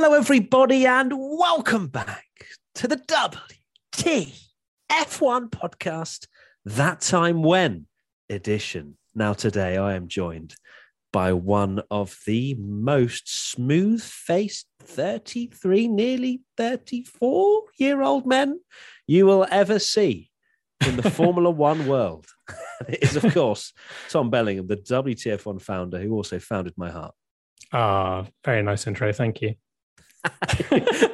Hello, everybody, and welcome back to the WT F1 podcast, That Time When edition. Now, today I am joined by one of the most smooth faced 33, nearly 34 year old men you will ever see in the Formula One world. it is, of course, Tom Bellamy, the WTF1 founder, who also founded my heart. Ah, very nice intro. Thank you.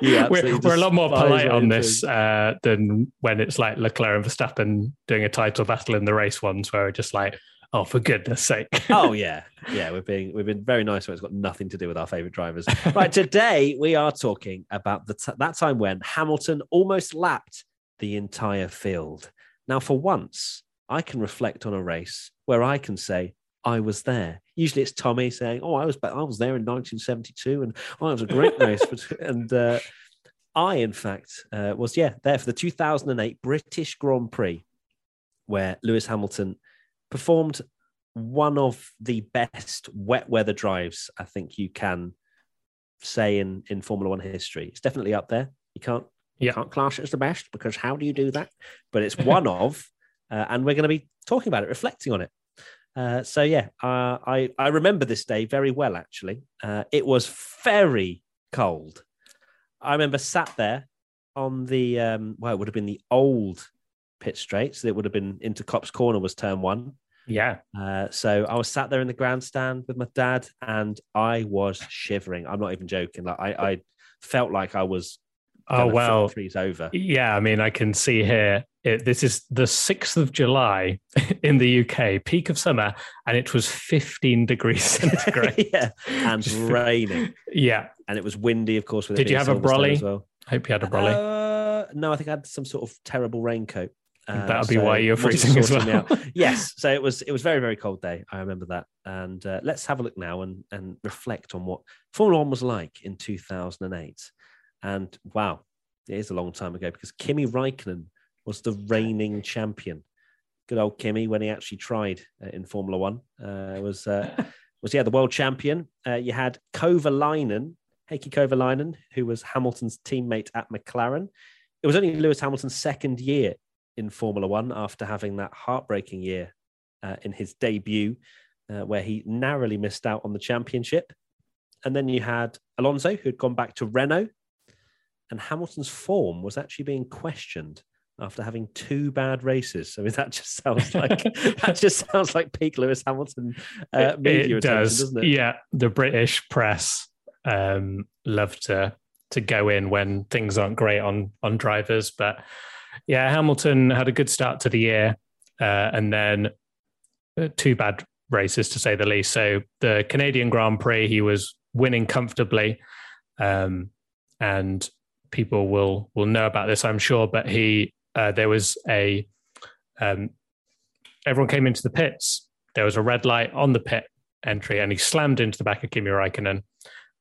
Yeah, we're, we're a lot more polite on this uh, than when it's like Leclerc and Verstappen doing a title battle in the race ones, where we're just like, oh, for goodness sake. oh yeah, yeah. We're being we've been very nice. When it's got nothing to do with our favorite drivers. Right today, we are talking about the t- that time when Hamilton almost lapped the entire field. Now, for once, I can reflect on a race where I can say I was there. Usually, it's Tommy saying, "Oh, I was I was there in 1972, and oh, it was a great race." and uh, I, in fact, uh, was yeah there for the 2008 British Grand Prix, where Lewis Hamilton performed one of the best wet weather drives I think you can say in in Formula One history. It's definitely up there. You can't you can't class it as the best because how do you do that? But it's one of, uh, and we're going to be talking about it, reflecting on it. Uh, so yeah, uh, I I remember this day very well. Actually, uh, it was very cold. I remember sat there on the um, well, it would have been the old pit straight, so it would have been into Copse Corner was turn one. Yeah. Uh, so I was sat there in the grandstand with my dad, and I was shivering. I'm not even joking. Like I, I felt like I was. Oh well, over. Yeah, I mean, I can see here. It, this is the sixth of July in the UK, peak of summer, and it was 15 degrees centigrade. yeah, and raining. Yeah, and it was windy, of course. Did you have a brolly? As well. I hope you had a brolly. Uh, no, I think I had some sort of terrible raincoat. Uh, That'll be so why you're freezing as well. yes, so it was it was very very cold day. I remember that, and uh, let's have a look now and and reflect on what Formula One was like in 2008. And wow, it is a long time ago because Kimi Raikkonen was the reigning champion. Good old Kimi when he actually tried uh, in Formula One uh, was uh, was yeah the world champion. Uh, you had Kovalainen, Heikki Kovalainen, who was Hamilton's teammate at McLaren. It was only Lewis Hamilton's second year in Formula One after having that heartbreaking year uh, in his debut, uh, where he narrowly missed out on the championship. And then you had Alonso, who had gone back to Renault, and Hamilton's form was actually being questioned after having two bad races. So that just sounds like that just sounds like peak Lewis Hamilton uh, media it does. doesn't it? Yeah, the British press um, love to to go in when things aren't great on on drivers, but yeah, Hamilton had a good start to the year, uh, and then uh, two bad races to say the least. So the Canadian Grand Prix, he was winning comfortably, um, and people will will know about this, I'm sure. But he uh, there was a um, everyone came into the pits. There was a red light on the pit entry, and he slammed into the back of Kimi Raikkonen,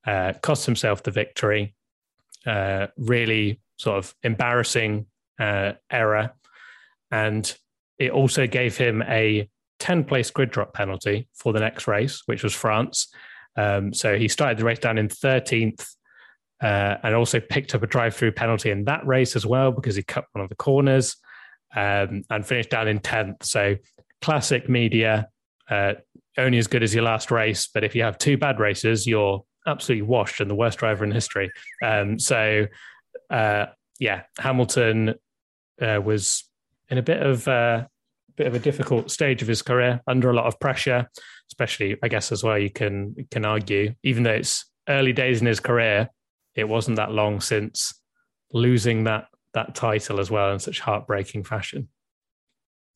uh, cost himself the victory. Uh, really sort of embarrassing uh, error. And it also gave him a 10 place grid drop penalty for the next race, which was France. Um, so he started the race down in 13th uh, and also picked up a drive through penalty in that race as well because he cut one of the corners um, and finished down in 10th. So classic media, uh, only as good as your last race. But if you have two bad races, you're absolutely washed and the worst driver in history. Um, so, uh, yeah, Hamilton uh, was in a bit of uh, bit of a difficult stage of his career, under a lot of pressure, especially I guess as well. You can can argue, even though it's early days in his career, it wasn't that long since losing that that title as well in such heartbreaking fashion.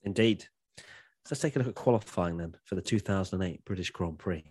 Indeed. So let's take a look at qualifying then for the 2008 British Grand Prix.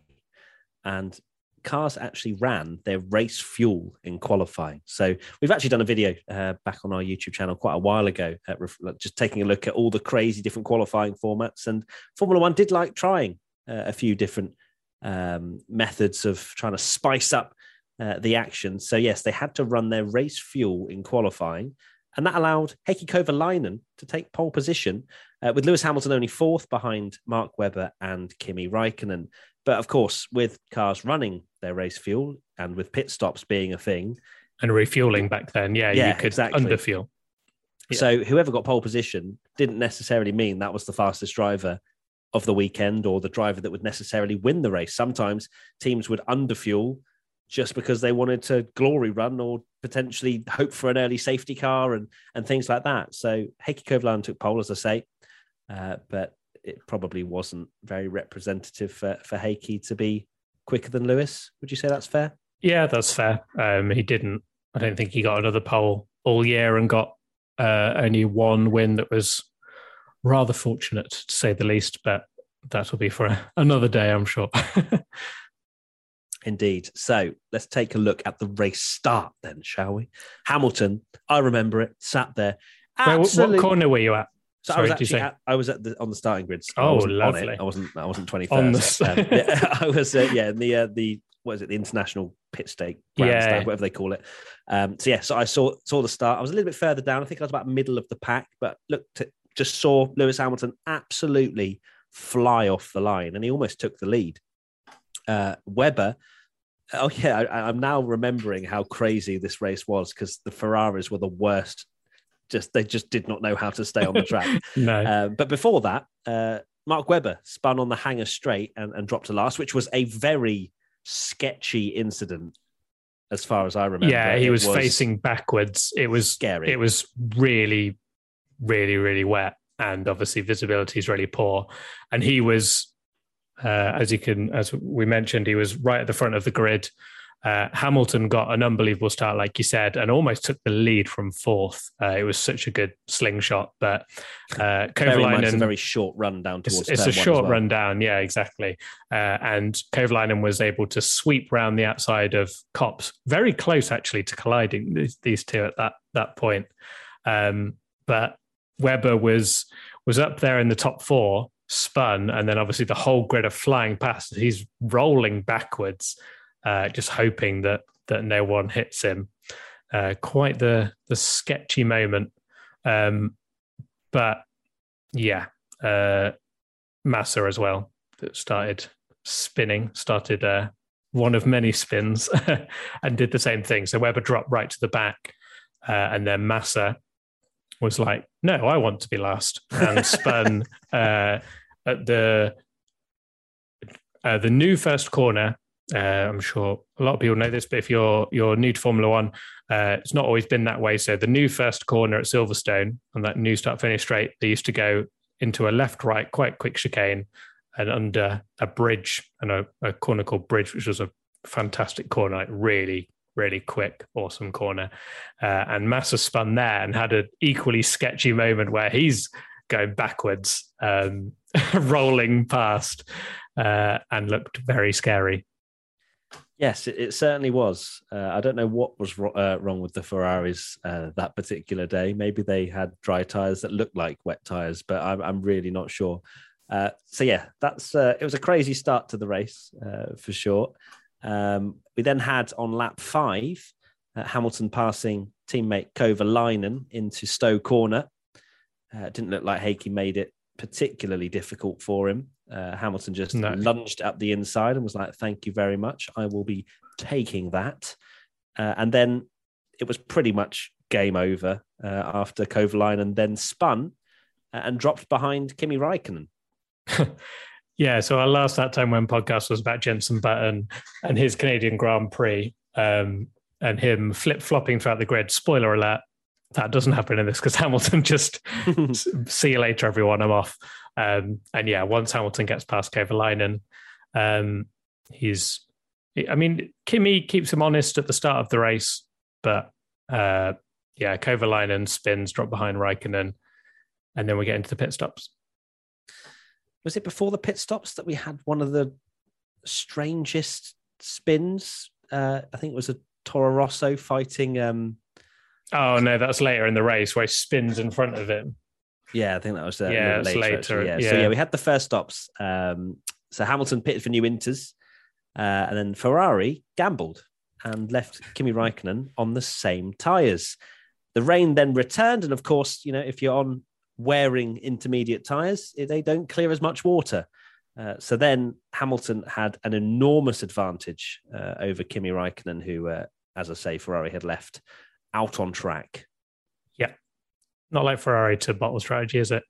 And cars actually ran their race fuel in qualifying. So we've actually done a video uh, back on our YouTube channel quite a while ago, ref- just taking a look at all the crazy different qualifying formats. And Formula One did like trying uh, a few different um, methods of trying to spice up uh, the action. So yes, they had to run their race fuel in qualifying. And that allowed Heikki Kovalainen to take pole position, uh, with Lewis Hamilton only fourth behind Mark Webber and Kimi Raikkonen. But of course, with cars running their race fuel and with pit stops being a thing, and refueling back then, yeah, Yeah, you could exactly. underfuel. Yeah. so whoever got pole position didn't necessarily mean that was the fastest driver of the weekend or the driver that would necessarily win the race. Sometimes teams would underfuel just because they wanted to glory run or potentially hope for an early safety car and and things like that. So Heikki Kovalainen took pole, as I say, uh, but it probably wasn't very representative for for Heikki to be quicker than Lewis. Would you say that's fair? Yeah, that's fair. Um, he didn't. I don't think he got another pole all year and got uh, only one win that was rather fortunate to say the least. But that will be for another day, I'm sure. Indeed. So let's take a look at the race start then, shall we? Hamilton, I remember it, sat there. Where, what corner were you at? So Sorry, I was actually at, I was at the on the starting grid. I Oh, it. lovely. I wasn't. I wasn't twenty the Um, yeah, I was. Uh, yeah, the uh, the what is it? The international pit stake Yeah. whatever they call it. Um, so yeah, so I saw saw the start. I was a little bit further down. I think I was about middle of the pack, but looked at, just saw Lewis Hamilton absolutely fly off the line, and he almost took the lead. Uh, Webber. Oh yeah, I, I'm now remembering how crazy this race was because the Ferraris were the worst. Just they just did not know how to stay on the track. No. Um, but before that, uh, Mark Webber spun on the Hangar Straight and, and dropped to last, which was a very sketchy incident, as far as I remember. yeah, he It was, facing backwards. It was scary. It was really, really, really wet, and obviously visibility is really poor. And he was, uh, as you can, as we mentioned, he was right at the front of the grid. Uh, Hamilton got an unbelievable start, like you said, and almost took the lead from fourth. Uh, it was such a good slingshot, but uh, Bear in mind a Kovalainen. very short run down It's, towards it's turn a short well. run down, yeah, exactly. Uh, and Kovalainen was able to sweep round the outside of Copse, very close actually to colliding these, these two at that that point. Um, but Webber was was up there in the top four, spun, and then obviously the whole grid are flying past. He's rolling backwards, uh, just hoping that that no one hits him. Uh, quite the the sketchy moment, um, but yeah, uh, Massa as well that started spinning, started uh, one of many spins and did the same thing. So Webber dropped right to the back, uh, and then Massa was like, "No, I want to be last," and spun uh, at the uh, the new first corner. Uh, I'm sure a lot of people know this, but if you're you're new to Formula One, uh, it's not always been that way. So the new first corner at Silverstone on that new start finish straight, they used to go into a left right quite quick chicane and under a bridge and a, a corner called Bridge, which was a fantastic corner, like really really quick, awesome corner. Uh, and Massa spun there and had an equally sketchy moment where he's going backwards, um, rolling past, uh, and looked very scary. Yes, it, certainly was. Uh, I don't know what was ro- uh, wrong with the Ferraris uh, that particular day. Maybe they had dry tires that looked like wet tires, but I'm, I'm really not sure. Uh, so yeah, that's it was a crazy start to the race for sure. Um, we then had on lap five uh, Hamilton passing teammate Kovalainen into Stowe corner. Uh, it didn't look like Heikki made it particularly difficult for him. Uh, Hamilton just No. lunged up the inside and was like, "Thank you very much. I will be taking that." Uh, and then it was pretty much game over uh, after Kovalainen then spun uh, and dropped behind Kimi Raikkonen. yeah, so our last that time when podcast was about Jenson Button and his Canadian Grand Prix um, and him flip flopping throughout the grid. Spoiler alert, that doesn't happen in this because Hamilton just see you later, everyone. I'm off. Um, and yeah, once Hamilton gets past Kovalainen, um, he's. I mean, Kimi keeps him honest at the start of the race, but uh, yeah, Kovalainen spins, drop behind Raikkonen, and then we get into the pit stops. Was it before the pit stops that we had one of the strangest spins? Uh, I think it was a Toro Rosso fighting. Um, Oh no, that's later in the race where he spins in front of him. yeah, I think that was uh, Yeah, later. later, actually, Yeah. So yeah. yeah, we had the first stops. Um, so Hamilton pitted for new Inters, uh, and then Ferrari gambled and left Kimi Raikkonen on the same tires. The rain then returned, and of course, you know if you're on wearing intermediate tires, they don't clear as much water. Uh, so then Hamilton had an enormous advantage uh, over Kimi Raikkonen, who, uh, as I say, Ferrari had left out on track. Yeah, not like Ferrari to bottle strategy, is it?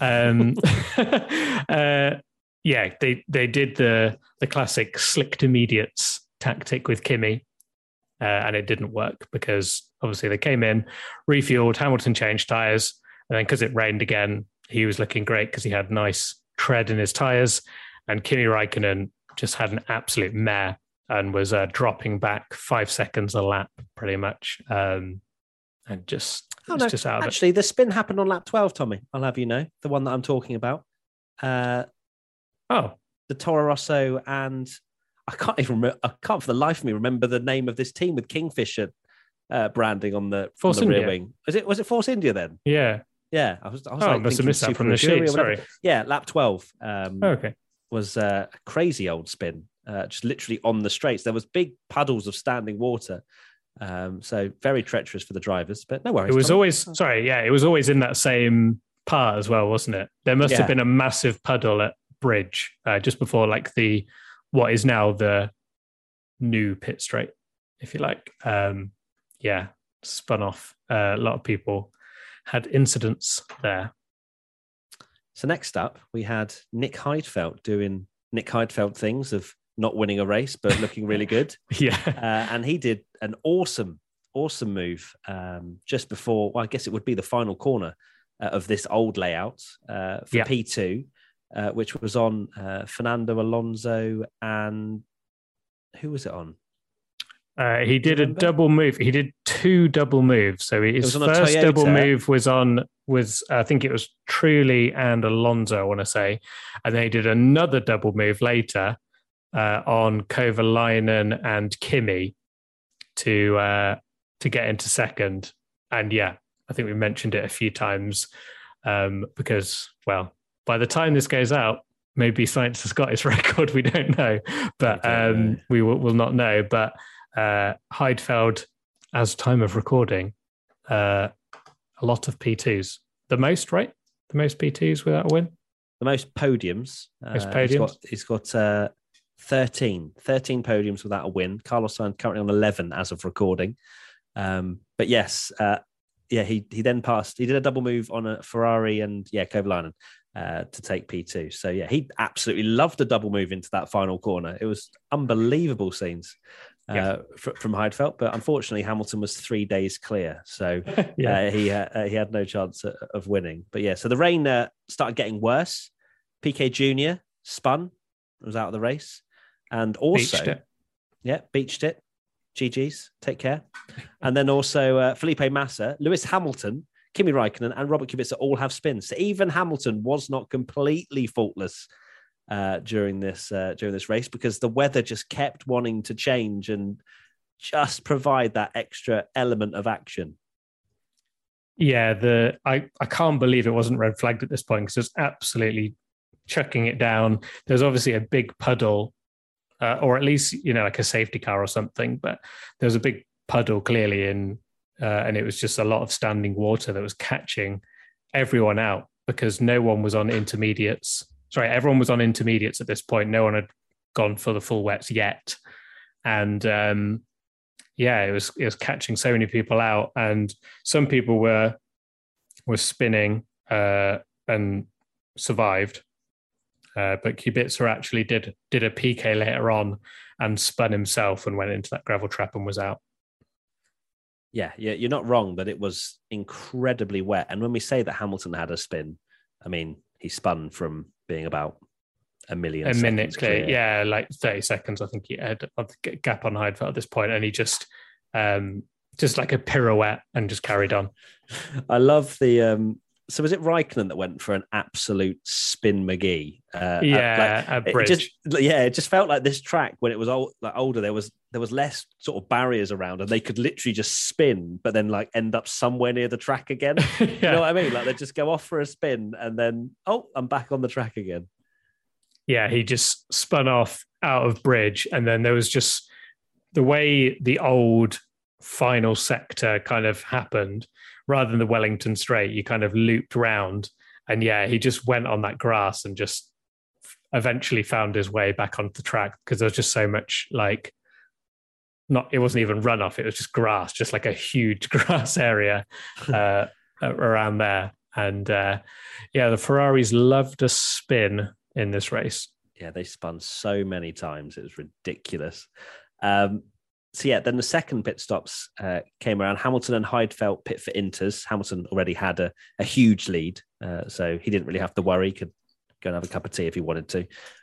Um, uh, yeah, they they did the the classic slick to mediates tactic with Kimi, uh, and it didn't work because obviously they came in, refueled, Hamilton changed tires, and then because it rained again, he was looking great because he had nice tread in his tires, and Kimi Raikkonen just had an absolute mare and was uh, dropping back five seconds a lap, pretty much, um, and just oh, no. just out Actually, the spin happened on lap twelve, Tommy. I'll have you know, the one that I'm talking about. Uh, oh, the Toro Rosso and I can't even remember, I can't for the life of me remember the name of this team with Kingfisher uh, branding on the, Force on the rear wing. Was it was it Force India then? Yeah. Yeah, I was. I was Oh, like I must have missed that from the sheet. Sorry. Yeah, lap twelve um, Okay. was uh, a crazy old spin, uh, just literally on the straights. There was big puddles of standing water, um, so very treacherous for the drivers. But no worries. It was Tom. always sorry, yeah, it was always in that same part as well, wasn't it? There must Yeah. have been a massive puddle at Bridge uh, just before like the what is now the new pit straight, if you like. Um, yeah, spun off. Uh, a lot of people had incidents there. So next up, we had Nick Heidfeld doing Nick Heidfeld things of not winning a race but looking really good. Yeah, uh, and he did an awesome, awesome move um, just before. Well, I guess it would be the final corner uh, of this old layout uh, for Yeah. P two, uh, which was on uh, Fernando Alonso and who was it on? Uh, he did a double move. He did two double moves. So his was on a first double move was on was I think it was Trulli and Alonso. I want to say, and then he did another double move later uh, on Kovalainen and Kimi to uh, to get into second. And yeah, I think we mentioned it a few times um, because well, by the time this goes out, maybe Sainz has got his record. We don't know, but We don't um, know. we will, will not know. But uh, Heidfeld, as time of recording, uh, a lot of P2s. The most, right? The most P2s without a win? The most podiums. Most Uh, He's got, podiums? he's got uh, 13, 13 podiums without a win. Carlos Sainz currently on 11 as of recording. Um, but yes, uh, yeah, he he then passed. He did a double move on a Ferrari and yeah, Kovalainen uh, to take P2. So yeah, he absolutely loved a double move into that final corner. It was unbelievable scenes uh, Yeah. fr- from Heidfeld. But unfortunately, Hamilton was three days clear. So yeah. uh, he uh, he had no chance of, winning. But yeah, so the rain uh, started getting worse. Piquet Junior spun, was out of the race, and also Beached yeah, beached it. GG's, take care. And then also uh, Felipe Massa, Lewis Hamilton, Kimi Raikkonen, and Robert Kubica all have spins. So even Hamilton was not completely faultless uh, during this uh, during this race because the weather just kept wanting to change and just provide that extra element of action. Yeah, the I, I can't believe it wasn't red flagged at this point because it's absolutely chucking it down. There's obviously a big puddle, uh, or at least you know like a safety car or something. But there was a big puddle clearly in, uh, and it was just a lot of standing water that was catching everyone out because no one was on intermediates. Sorry, everyone was on intermediates at this point. No one had gone for the full wets yet, and um, yeah, it was it was catching so many people out, and some people were were spinning uh, and survived. Uh, but Kubica actually did did a Piquet later on and spun himself and went into that gravel trap and was out. Yeah, yeah, you're not wrong, but it was incredibly wet. And when we say that Hamilton had a spin, I mean he spun from being about a million a minute clear. Yeah, like 30 seconds, I think he had of the gap on Heidfeld at this point, and he just um just like a pirouette and just carried on. I love the. um So was it Raikkonen that went for an absolute spin McGee? Uh, at- yeah, like, it bridge. just yeah, it just felt like this track when it was old, like older. There was there was less sort of barriers around, and they could literally just spin, but then like end up somewhere near the track again. yeah. You know what I mean? Like they just go off for a spin, and then oh, I'm back on the track again. yeah, he just spun off out of bridge, and then there was just the way the old final sector kind of happened, rather than the Wellington Straight, you kind of looped round, and yeah, he just went on that grass and just eventually found his way back onto the track because there was just so much like not it wasn't even runoff; it was just grass, just like a huge grass area uh, around there. And uh, yeah, the Ferraris loved a spin in this race. Yeah, they spun so many times; it was ridiculous. Um, so yeah, then the second pit stops uh, came around. Hamilton and Heidfeld pit for Inters. Hamilton already had a, a huge lead, uh, so he didn't really have to worry. He could go and have a cup of tea if he wanted to.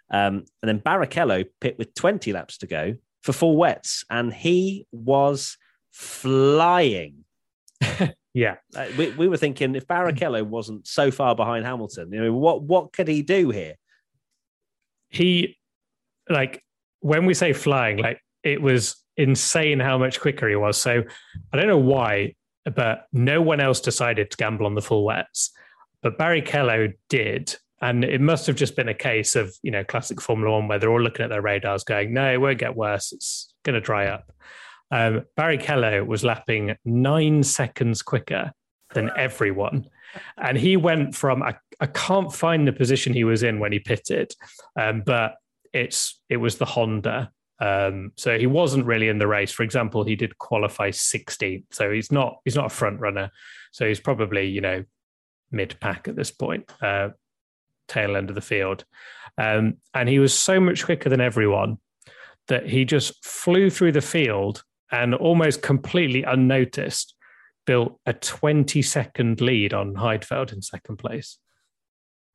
Um, and then Barrichello pit with 20 laps to go for full wets, and he was flying. yeah, uh, we, we were thinking if Barrichello wasn't so far behind Hamilton, you know, what what could he do here? He like when we say flying, like it was insane how much quicker he was. So I don't know why, but no one else decided to gamble on the full wets. But Barrichello did. And it must have just been a case of, you know, classic Formula One where they're all looking at their radars going, no, it won't get worse. It's going to dry up. Um, Barrichello was lapping nine seconds quicker than everyone. And he went from, I, I can't find the position he was in when he pitted, um, but it's it was the Honda um, so he wasn't really in the race. For example, he did qualify 16th, so he's not he's not a front runner. So he's probably you know mid pack at this point, uh, tail end of the field, um, and he was so much quicker than everyone that he just flew through the field and almost completely unnoticed built a 20 second lead on Heidfeld in second place.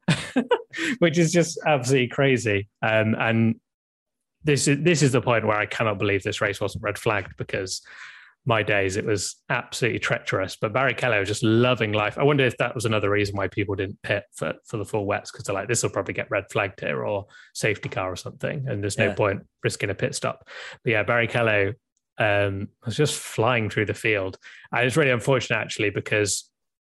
Which is just absolutely crazy. Um, and this is this is the point where I cannot believe this race wasn't red flagged because my days it was absolutely treacherous. But Barrichello just loving life. I wonder if that was another reason why people didn't pit for for the full wets because they're like this will probably get red flagged here or safety car or something, and there's no yeah. point risking a pit stop. But yeah, Barrichello um, was just flying through the field, and it's really unfortunate actually because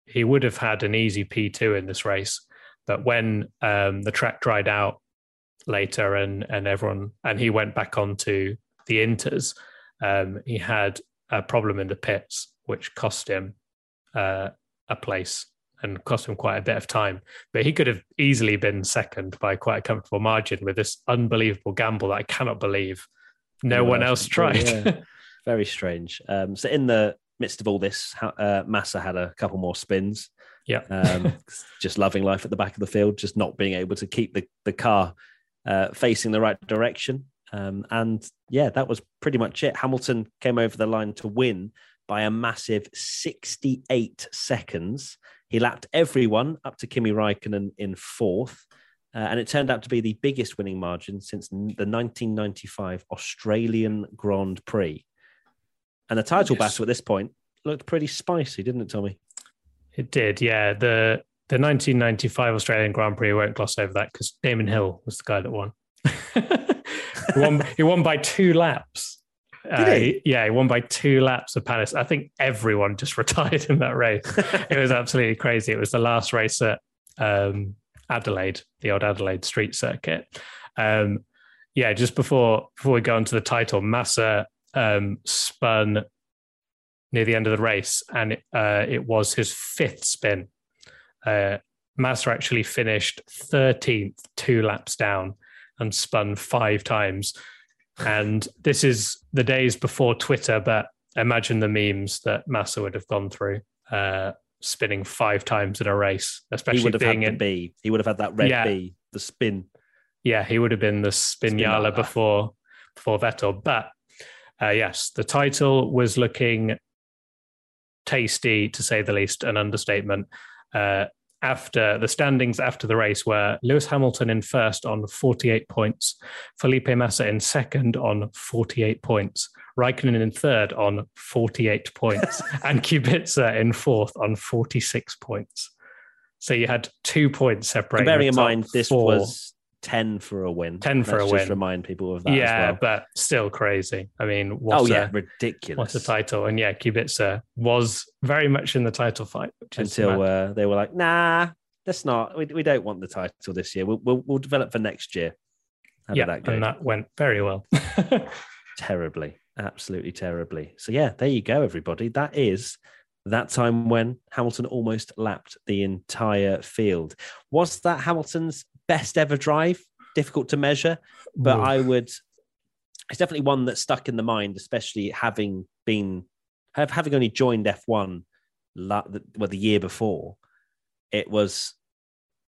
he would have had an easy P two in this race. But when um, the track dried out later, and and everyone and he went back onto the Inters. Um, he had a problem in the pits, which cost him uh, a place and cost him quite a bit of time. But he could have easily been second by quite a comfortable margin with this unbelievable gamble that I cannot believe no one else tried. Yeah. Very strange. Um, so in the midst of all this, uh, Massa had a couple more spins. Yeah. um, just loving life at the back of the field, just not being able to keep the, the car uh, facing the right direction. Um, and yeah, that was pretty much it. Hamilton came over the line to win by a massive 68 seconds. He lapped everyone up to Kimi Raikkonen in fourth. Uh, and it turned out to be the biggest winning margin since the 1995 Australian Grand Prix. And the title yes. battle at this point looked pretty spicy, didn't it, Tommy? It did, yeah. The the 1995 Australian Grand Prix, I won't gloss over that because Damon Hill was the guy that won. he, won he won by two laps. Uh, he? Yeah, he won by two laps of Panis. I think everyone just retired in that race. it was absolutely crazy. It was the last race at um, Adelaide, the old Adelaide street circuit. Um, yeah, just before before we go on to the title, Massa um, spun near the end of the race, and it, uh, it was his fifth spin uh, Massa actually finished 13th, two laps down, and spun five times. And this is the days before Twitter, but imagine the memes that Massa would have gone through. Uh, spinning five times in a race, especially he would have being had in B. He would have had that red yeah. B, the spin. Yeah, he would have been the spin, spin like before before Vettel. But uh, yes, the title was looking tasty to say the least, an understatement. Uh, after the standings after the race were Lewis Hamilton in first on 48 points, Felipe Massa in second on 48 points, Raikkonen in third on 48 points, and Kubica in fourth on 46 points. So you had two points separating. bearing in mind, this was 10 for a win. 10 for Let's a win. remind people of that. Yeah, well. but still crazy. I mean, oh, yeah, a, ridiculous. What's the title? And yeah, Kubica was very much in the title fight. Until uh, they were like, nah, let's not. We, we don't want the title this year. We'll, we'll, we'll develop for next year. How yeah, that and that went very well. terribly, absolutely terribly. So yeah, there you go, everybody. That is that time when Hamilton almost lapped the entire field. Was that Hamilton's best ever drive? difficult to measure, but Ooh. I would. It's definitely one that stuck in the mind, especially having been have, having only joined F1 la, the, well the year before. It was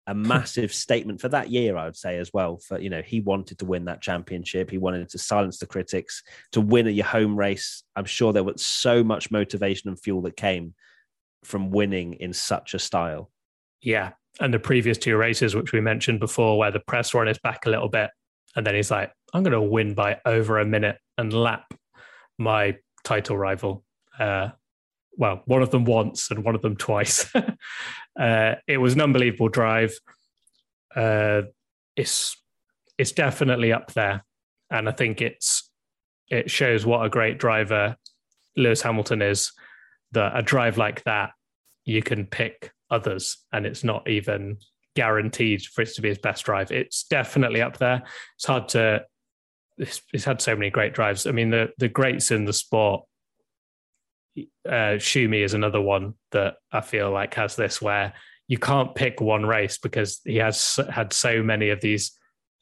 a massive statement for that year, I would say as well. For you know, he wanted to win that championship. He wanted to silence the critics, to win at your home race. I'm sure there was so much motivation and fuel that came from winning in such a style. Yeah. And the previous two races, which we mentioned before, where the press were on his back a little bit. And then he's like, I'm going to win by over a minute and lap my title rival. Uh, well, one of them once and one of them twice. uh, it was an unbelievable drive. Uh, it's it's definitely up there, and I think it's it shows what a great driver Lewis Hamilton is. That a drive like that, you can pick others, and it's not even guaranteed for it to be his best drive. It's definitely up there. It's hard to. It's, it's had so many great drives. I mean, the the greats in the sport uh, Schumi is another one that I feel like has this where you can't pick one race because he has had so many of these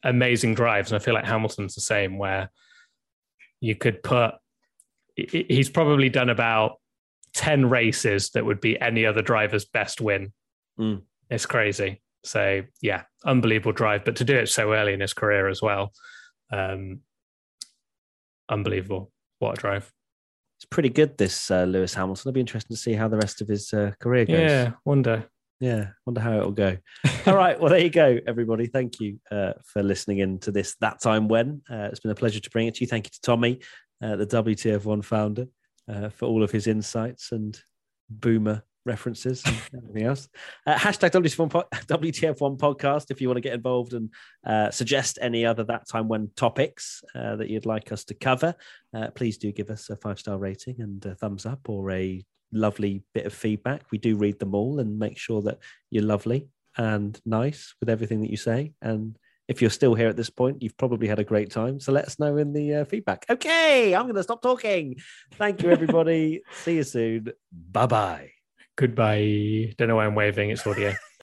amazing drives, and I feel like Hamilton's the same where you could put. He's probably done about ten races that would be any other driver's best win. Mm. It's crazy. So yeah, unbelievable drive, but to do it so early in his career as well, um, unbelievable. What a drive! It's pretty good, this uh, Lewis Hamilton. It'll be interesting to see how the rest of his uh, career goes. Yeah, wonder. Yeah, wonder how it'll go. All right, well, there you go, everybody. Thank you uh, for listening in to this That Time When. Uh, it's been a pleasure to bring it to you. Thank you to Tommy, uh, the WTF1 founder, uh, for all of his insights and boomer references and everything else. Uh, hashtag WTF1, WTF1 podcast if you want to get involved and uh, suggest any other that time when topics uh, that you'd like us to cover. Uh, please do give us a five star rating and a thumbs up or a lovely bit of feedback. We do read them all and make sure that you're lovely and nice with everything that you say. And if you're still here at this point, you've probably had a great time. So let us know in the uh, feedback. Okay, I'm going to stop talking. Thank you, everybody. See you soon. Bye bye. Goodbye. Don't know why I'm waving. It's audio.